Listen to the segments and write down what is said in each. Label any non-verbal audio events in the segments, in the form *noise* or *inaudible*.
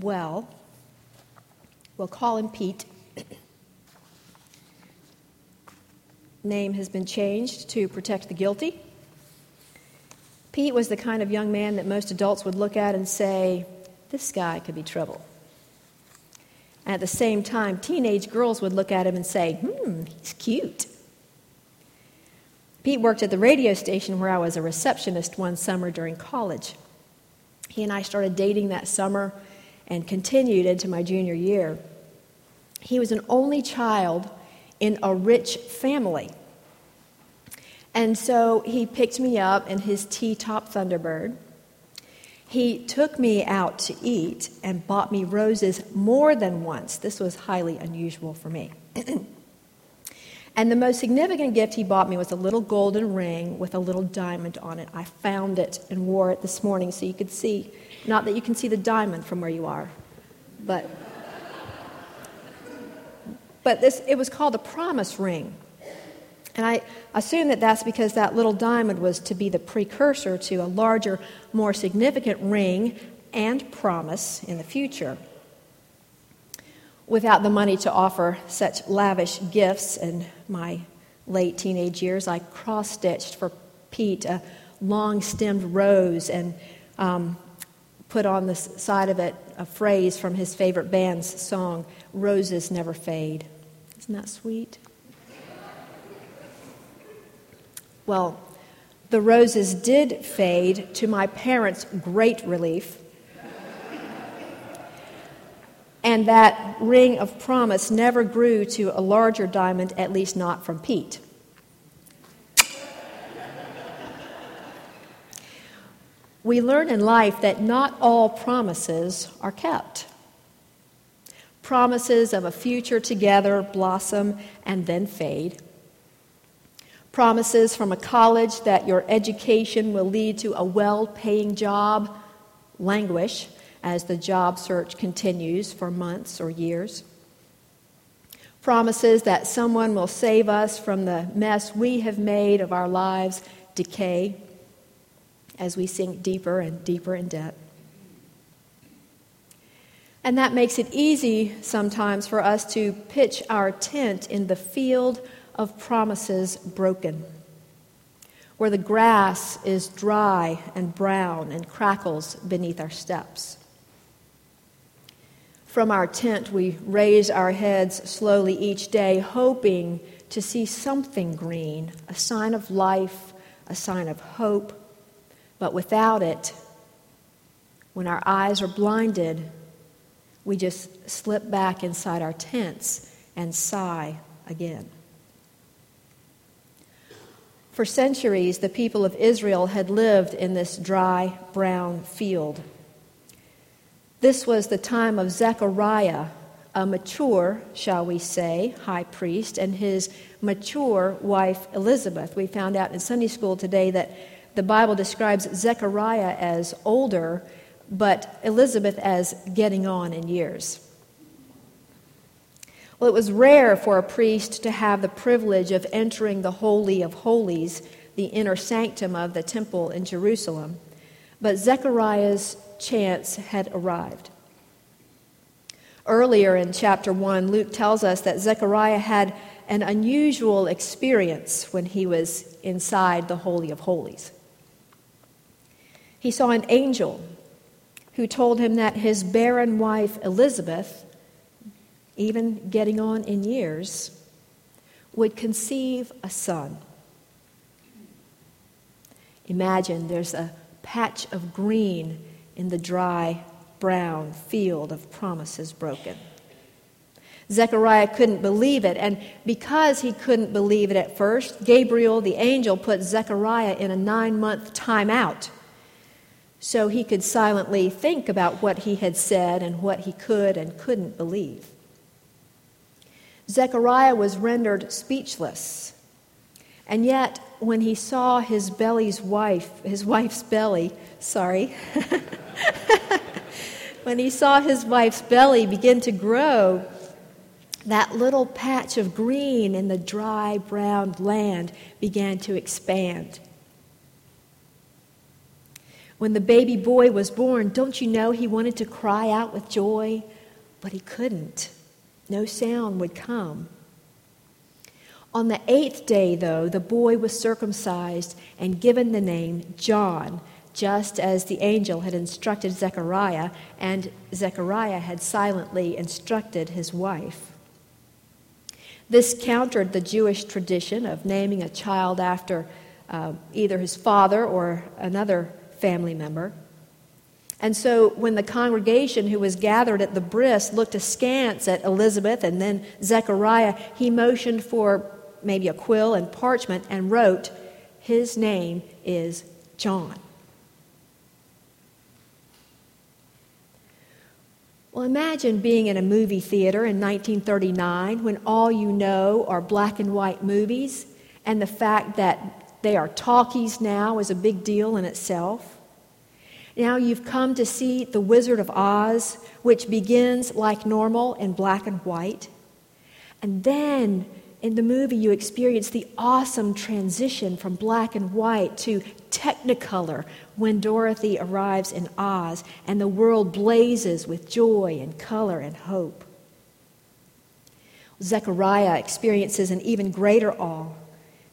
well. We'll call him Pete. *clears throat* Name has been changed to protect the guilty. Pete was the kind of young man that most adults would look at and say, This guy could be trouble. At the same time, teenage girls would look at him and say, Hmm, he's cute. Pete worked at the radio station where I was a receptionist one summer during college. He and I started dating that summer and continued into my junior year. He was an only child in a rich family. And so he picked me up in his T top Thunderbird. He took me out to eat and bought me roses more than once. This was highly unusual for me. *clears throat* And the most significant gift he bought me was a little golden ring with a little diamond on it. I found it and wore it this morning so you could see, not that you can see the diamond from where you are, but but this it was called a promise ring. And I assume that that's because that little diamond was to be the precursor to a larger, more significant ring and promise in the future without the money to offer such lavish gifts in my late teenage years, I cross stitched for Pete a long stemmed rose and um, put on the side of it a phrase from his favorite band's song, Roses Never Fade. Isn't that sweet? Well, the roses did fade to my parents' great relief and that ring of promise never grew to a larger diamond, at least not from Pete. we learn in life that not all promises are kept. Promises of a future together blossom and then fade. Promises from a college that your education will lead to a well paying job languish as the job search continues for months or years. Promises that someone will save us from the mess we have made of our lives decay as we sink deeper and deeper in debt. And that makes it easy sometimes for us to pitch our tent in the field of promises broken, where the grass is dry and brown and crackles beneath our steps. From our tent, we raise our heads slowly each day, hoping to see something green, a sign of life, a sign of hope. But without it, when our eyes are blinded, we just slip back inside our tents and sigh again. For centuries, the people of Israel had lived in this dry, brown field. This was the time of Zechariah, a mature, shall we say, high priest, and his mature wife Elizabeth. We found out in Sunday school today that the Bible describes Zechariah as older, but Elizabeth as getting on in years. Well, it was rare for a priest to have the privilege of entering the Holy of Holies, the inner sanctum of the temple in Jerusalem. But Zechariah's chance had arrived. Earlier in chapter 1, Luke tells us that Zechariah had an unusual experience when he was inside the Holy of Holies. He saw an angel who told him that his barren wife Elizabeth, even getting on in years, would conceive a son. Imagine there's a patch of green in the dry, brown field of promises broken. Zechariah couldn't believe it, and because he couldn't believe it at first, Gabriel, the angel, put Zechariah in a nine month timeout so he could silently think about what he had said and what he could and couldn't believe. Zechariah was rendered speechless, and yet when he saw his belly's wife, his wife's belly, sorry, *laughs* when he saw his wife's belly begin to grow, that little patch of green in the dry, brown land began to expand. When the baby boy was born, don't you know he wanted to cry out with joy? But he couldn't. No sound would come. On the eighth day, though, the boy was circumcised and given the name John, just as the angel had instructed Zechariah, and Zechariah had silently instructed his wife. This countered the Jewish tradition of naming a child after uh, either his father or another family member. And so when the congregation who was gathered at the bris looked askance at Elizabeth and then Zechariah, he motioned for maybe a quill and parchment and wrote, His name is John. Well, imagine being in a movie theater in 1939 when all you know are black and white movies, and the fact that they are talkies now is a big deal in itself. Now you've come to see The Wizard of Oz, which begins like normal in black and white. And then in the movie, you experience the awesome transition from black and white to technicolor when Dorothy arrives in Oz and the world blazes with joy and color and hope. Zechariah experiences an even greater awe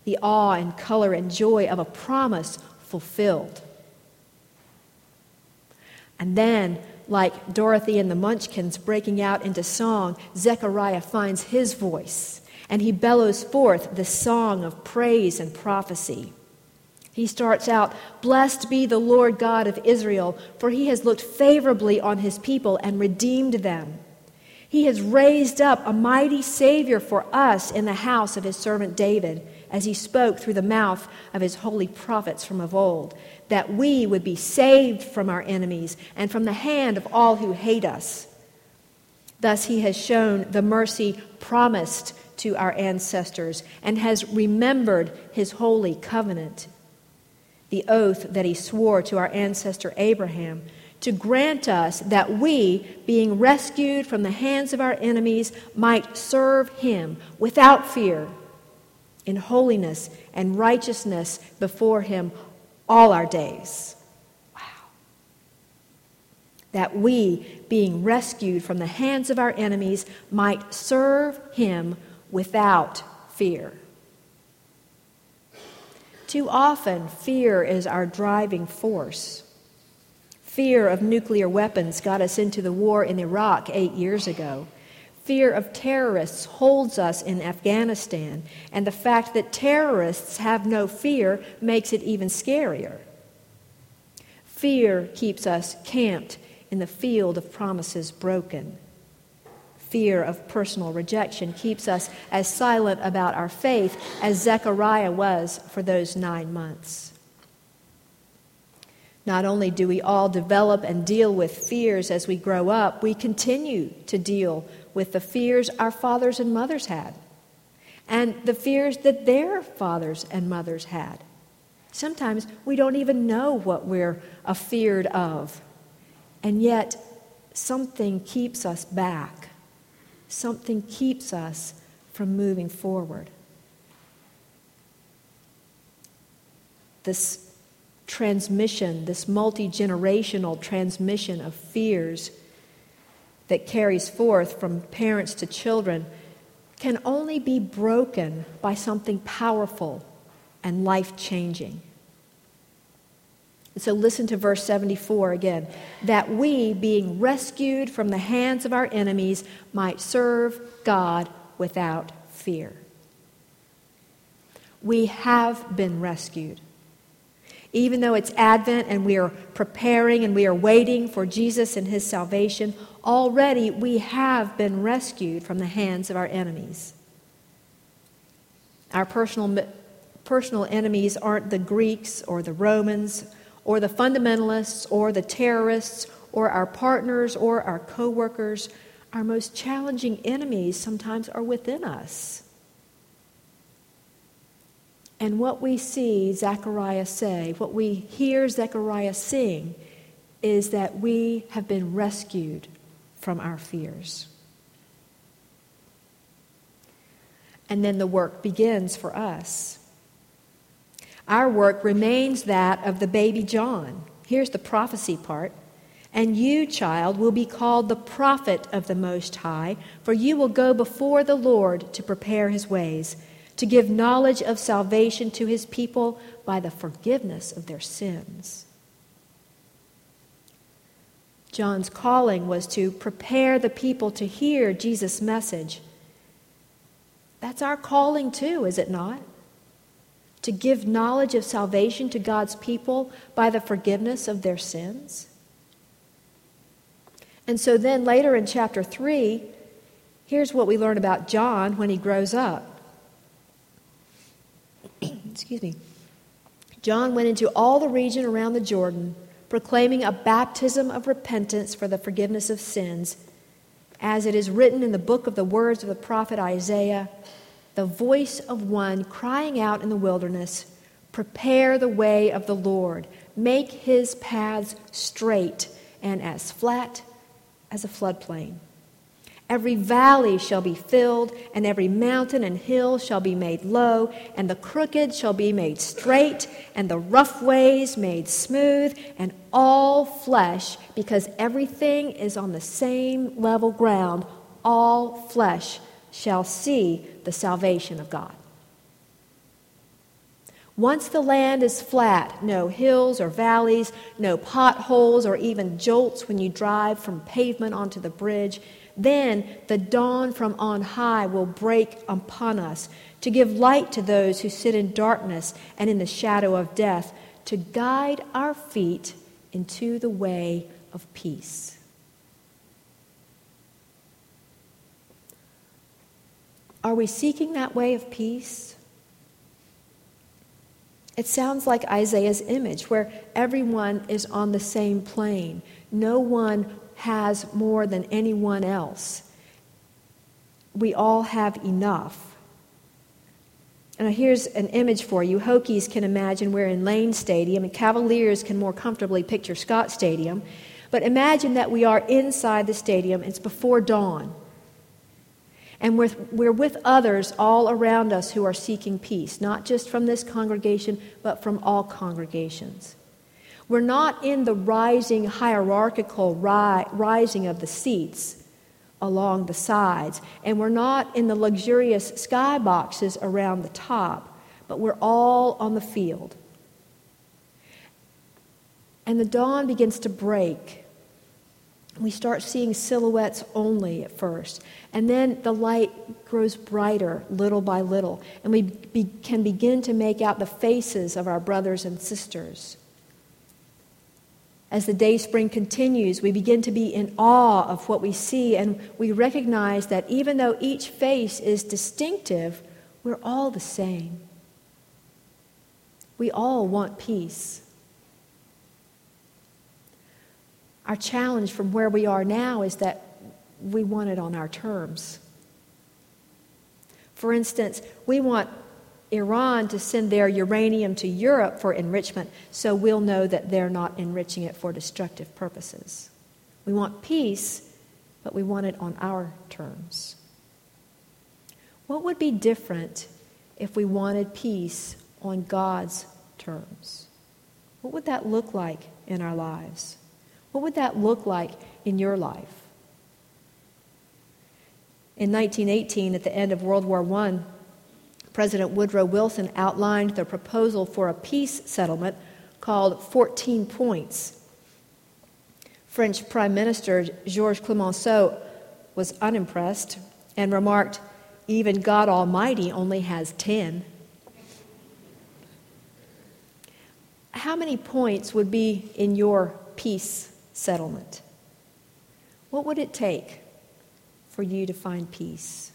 the awe and color and joy of a promise fulfilled. And then, like Dorothy and the Munchkins breaking out into song, Zechariah finds his voice and he bellows forth the song of praise and prophecy. He starts out, Blessed be the Lord God of Israel, for he has looked favorably on his people and redeemed them. He has raised up a mighty Savior for us in the house of his servant David, as he spoke through the mouth of his holy prophets from of old, that we would be saved from our enemies and from the hand of all who hate us. Thus he has shown the mercy promised to our ancestors and has remembered his holy covenant, the oath that he swore to our ancestor Abraham, to grant us that we, being rescued from the hands of our enemies, might serve him without fear, in holiness and righteousness before him all our days. Wow. That we, being rescued from the hands of our enemies, might serve him without fear. Too often, fear is our driving force. Fear of nuclear weapons got us into the war in Iraq eight years ago. Fear of terrorists holds us in Afghanistan, and the fact that terrorists have no fear makes it even scarier. Fear keeps us camped in the field of promises broken fear of personal rejection keeps us as silent about our faith as Zechariah was for those nine months. Not only do we all develop and deal with fears as we grow up, we continue to deal with the fears our fathers and mothers had and the fears that their fathers and mothers had. Sometimes we don't even know what we're afeared of, and yet something keeps us back something keeps us from moving forward. This transmission, this multi generational transmission of fears that carries forth from parents to children, can only be broken by something powerful and life changing. So listen to verse 74 again. That we, being rescued from the hands of our enemies, might serve God without fear. We have been rescued. Even though it's Advent and we are preparing and we are waiting for Jesus and his salvation, already we have been rescued from the hands of our enemies. Our personal, personal enemies aren't the Greeks or the Romans or the fundamentalists or the terrorists or our partners or our coworkers, our most challenging enemies sometimes are within us. And what we see Zechariah say, what we hear Zechariah sing, is that we have been rescued from our fears. And then the work begins for us. Our work remains that of the baby John, Here's the prophecy part. And you, child, will be called the prophet of the Most High, for you will go before the Lord to prepare his ways, to give knowledge of salvation to his people by the forgiveness of their sins. John's calling was to prepare the people to hear Jesus' message. That's our calling too, is it not? To give knowledge of salvation to God's people by the forgiveness of their sins. And so then later in chapter 3, here's what we learn about John when he grows up. *clears throat* Excuse me. John went into all the region around the Jordan, proclaiming a baptism of repentance for the forgiveness of sins, as it is written in the book of the words of the prophet Isaiah the voice of one crying out in the wilderness, Prepare the way of the Lord, make his paths straight and as flat as a floodplain. Every valley shall be filled, and every mountain and hill shall be made low, and the crooked shall be made straight, and the rough ways made smooth, and all flesh, because everything is on the same level ground, all flesh shall see the salvation of God. Once the land is flat, no hills or valleys, no potholes or even jolts when you drive from pavement onto the bridge, then the dawn from on high will break upon us to give light to those who sit in darkness and in the shadow of death, to guide our feet into the way of peace. Are we seeking that way of peace? It sounds like Isaiah's image, where everyone is on the same plane. No one has more than anyone else. We all have enough. And here's an image for you. Hokies can imagine we're in Lane Stadium, and Cavaliers can more comfortably picture Scott Stadium. But imagine that we are inside the stadium, it's before dawn. And we're, we're with others all around us who are seeking peace, not just from this congregation, but from all congregations. We're not in the rising hierarchical ri- rising of the seats along the sides, and we're not in the luxurious skyboxes around the top, but we're all on the field. And the dawn begins to break we start seeing silhouettes only at first. And then the light grows brighter little by little. And we be, can begin to make out the faces of our brothers and sisters. As the day spring continues, we begin to be in awe of what we see, and we recognize that even though each face is distinctive, we're all the same. We all want peace. Our challenge from where we are now is that we want it on our terms. For instance, we want Iran to send their uranium to Europe for enrichment so we'll know that they're not enriching it for destructive purposes. We want peace, but we want it on our terms. What would be different if we wanted peace on God's terms? What would that look like in our lives? What would that look like in your life? In 1918, at the end of World War I, President Woodrow Wilson outlined the proposal for a peace settlement called 14 Points. French Prime Minister Georges Clemenceau was unimpressed and remarked, Even God Almighty only has 10. How many points would be in your peace settlement. What would it take for you to find peace?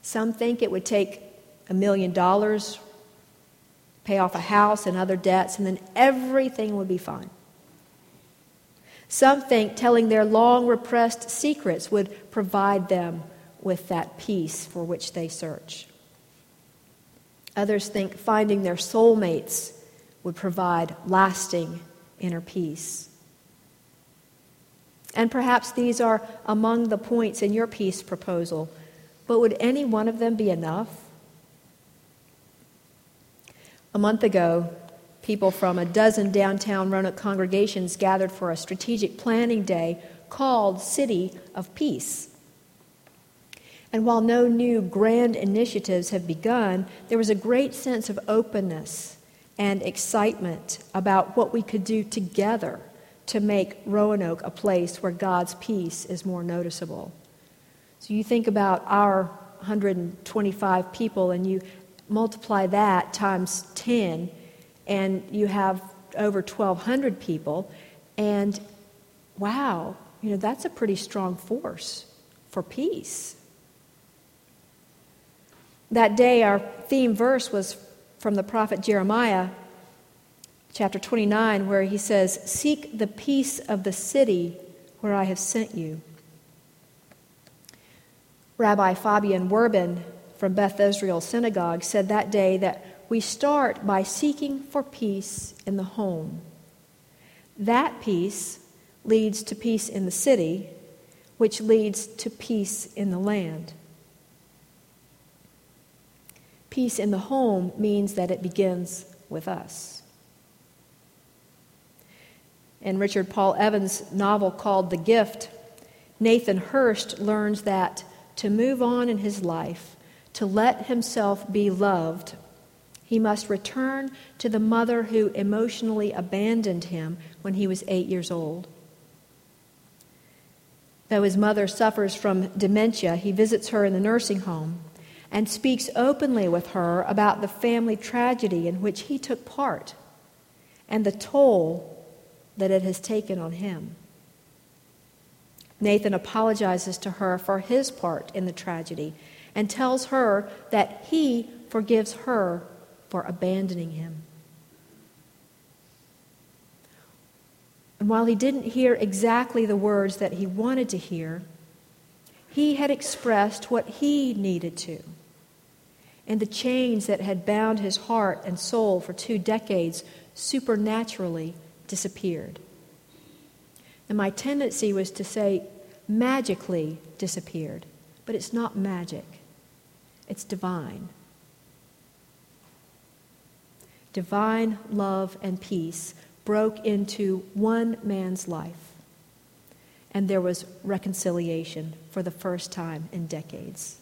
Some think it would take a million dollars, pay off a house and other debts, and then everything would be fine. Some think telling their long repressed secrets would provide them with that peace for which they search. Others think finding their soulmates would provide lasting inner peace. And perhaps these are among the points in your peace proposal, but would any one of them be enough? A month ago, People from a dozen downtown Roanoke congregations gathered for a strategic planning day called City of Peace. And while no new grand initiatives have begun, there was a great sense of openness and excitement about what we could do together to make Roanoke a place where God's peace is more noticeable. So you think about our 125 people and you multiply that times 10, and you have over 1,200 people, and wow, you know, that's a pretty strong force for peace. That day, our theme verse was from the prophet Jeremiah, chapter 29, where he says, Seek the peace of the city where I have sent you. Rabbi Fabian Werbin from Beth Israel Synagogue said that day that we start by seeking for peace in the home. That peace leads to peace in the city, which leads to peace in the land. Peace in the home means that it begins with us. In Richard Paul Evans' novel called The Gift, Nathan Hurst learns that to move on in his life, to let himself be loved, he must return to the mother who emotionally abandoned him when he was eight years old. Though his mother suffers from dementia, he visits her in the nursing home and speaks openly with her about the family tragedy in which he took part and the toll that it has taken on him. Nathan apologizes to her for his part in the tragedy and tells her that he forgives her for abandoning him. And while he didn't hear exactly the words that he wanted to hear, he had expressed what he needed to. And the chains that had bound his heart and soul for two decades supernaturally disappeared. And my tendency was to say, magically disappeared. But it's not magic, it's divine. Divine love and peace broke into one man's life, and there was reconciliation for the first time in decades.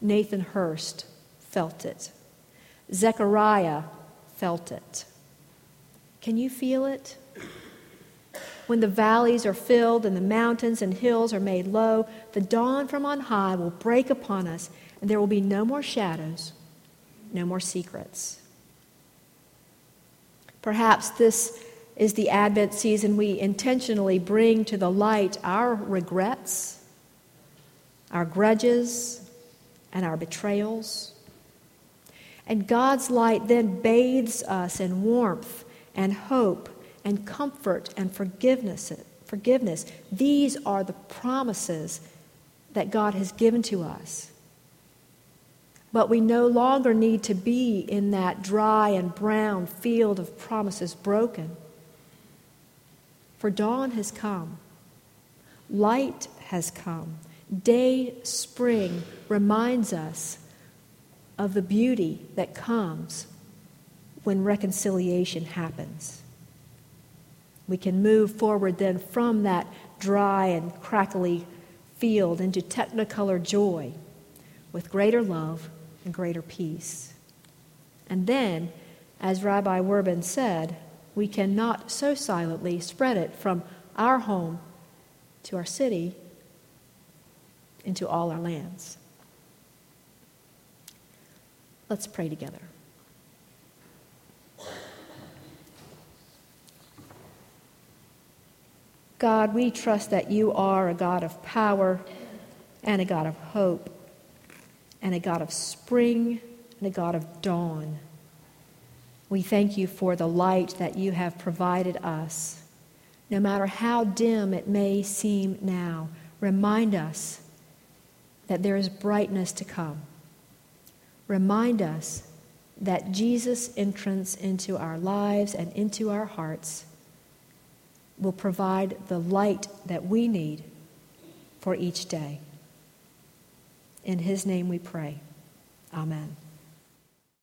Nathan Hurst felt it. Zechariah felt it. Can you feel it? When the valleys are filled and the mountains and hills are made low, the dawn from on high will break upon us, and there will be no more shadows, no more secrets. Perhaps this is the Advent season we intentionally bring to the light our regrets, our grudges, and our betrayals. And God's light then bathes us in warmth and hope and comfort and forgiveness. Forgiveness. These are the promises that God has given to us. But we no longer need to be in that dry and brown field of promises broken. For dawn has come, light has come. Day spring reminds us of the beauty that comes when reconciliation happens. We can move forward then from that dry and crackly field into technicolor joy with greater love and greater peace. And then, as Rabbi Werbin said, we cannot so silently spread it from our home to our city into all our lands. Let's pray together. God, we trust that you are a God of power and a God of hope and a God of spring and a God of dawn. We thank you for the light that you have provided us. No matter how dim it may seem now, remind us that there is brightness to come. Remind us that Jesus' entrance into our lives and into our hearts will provide the light that we need for each day. In his name we pray. Amen.